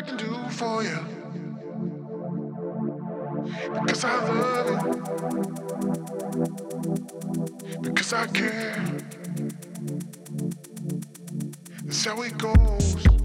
I can do for you. Because I love you. Because I care. That's how it goes.